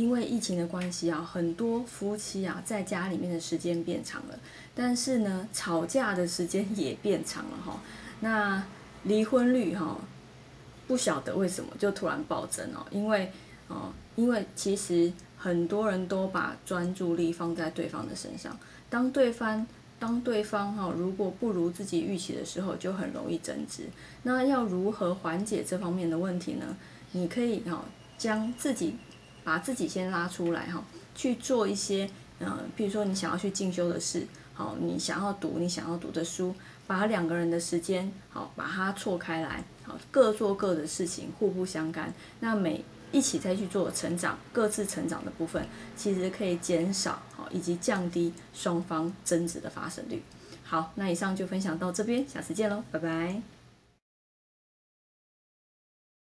因为疫情的关系啊，很多夫妻啊在家里面的时间变长了，但是呢，吵架的时间也变长了哈。那离婚率哈，不晓得为什么就突然暴增哦，因为哦，因为其实很多人都把专注力放在对方的身上，当对方当对方哈如果不如自己预期的时候，就很容易争执。那要如何缓解这方面的问题呢？你可以哈将自己。把自己先拉出来哈，去做一些嗯，比如说你想要去进修的事，好，你想要读你想要读的书，把两个人的时间好把它错开来，好，各做各的事情，互不相干。那每一起再去做成长，各自成长的部分，其实可以减少好以及降低双方争执的发生率。好，那以上就分享到这边，下次见喽，拜拜。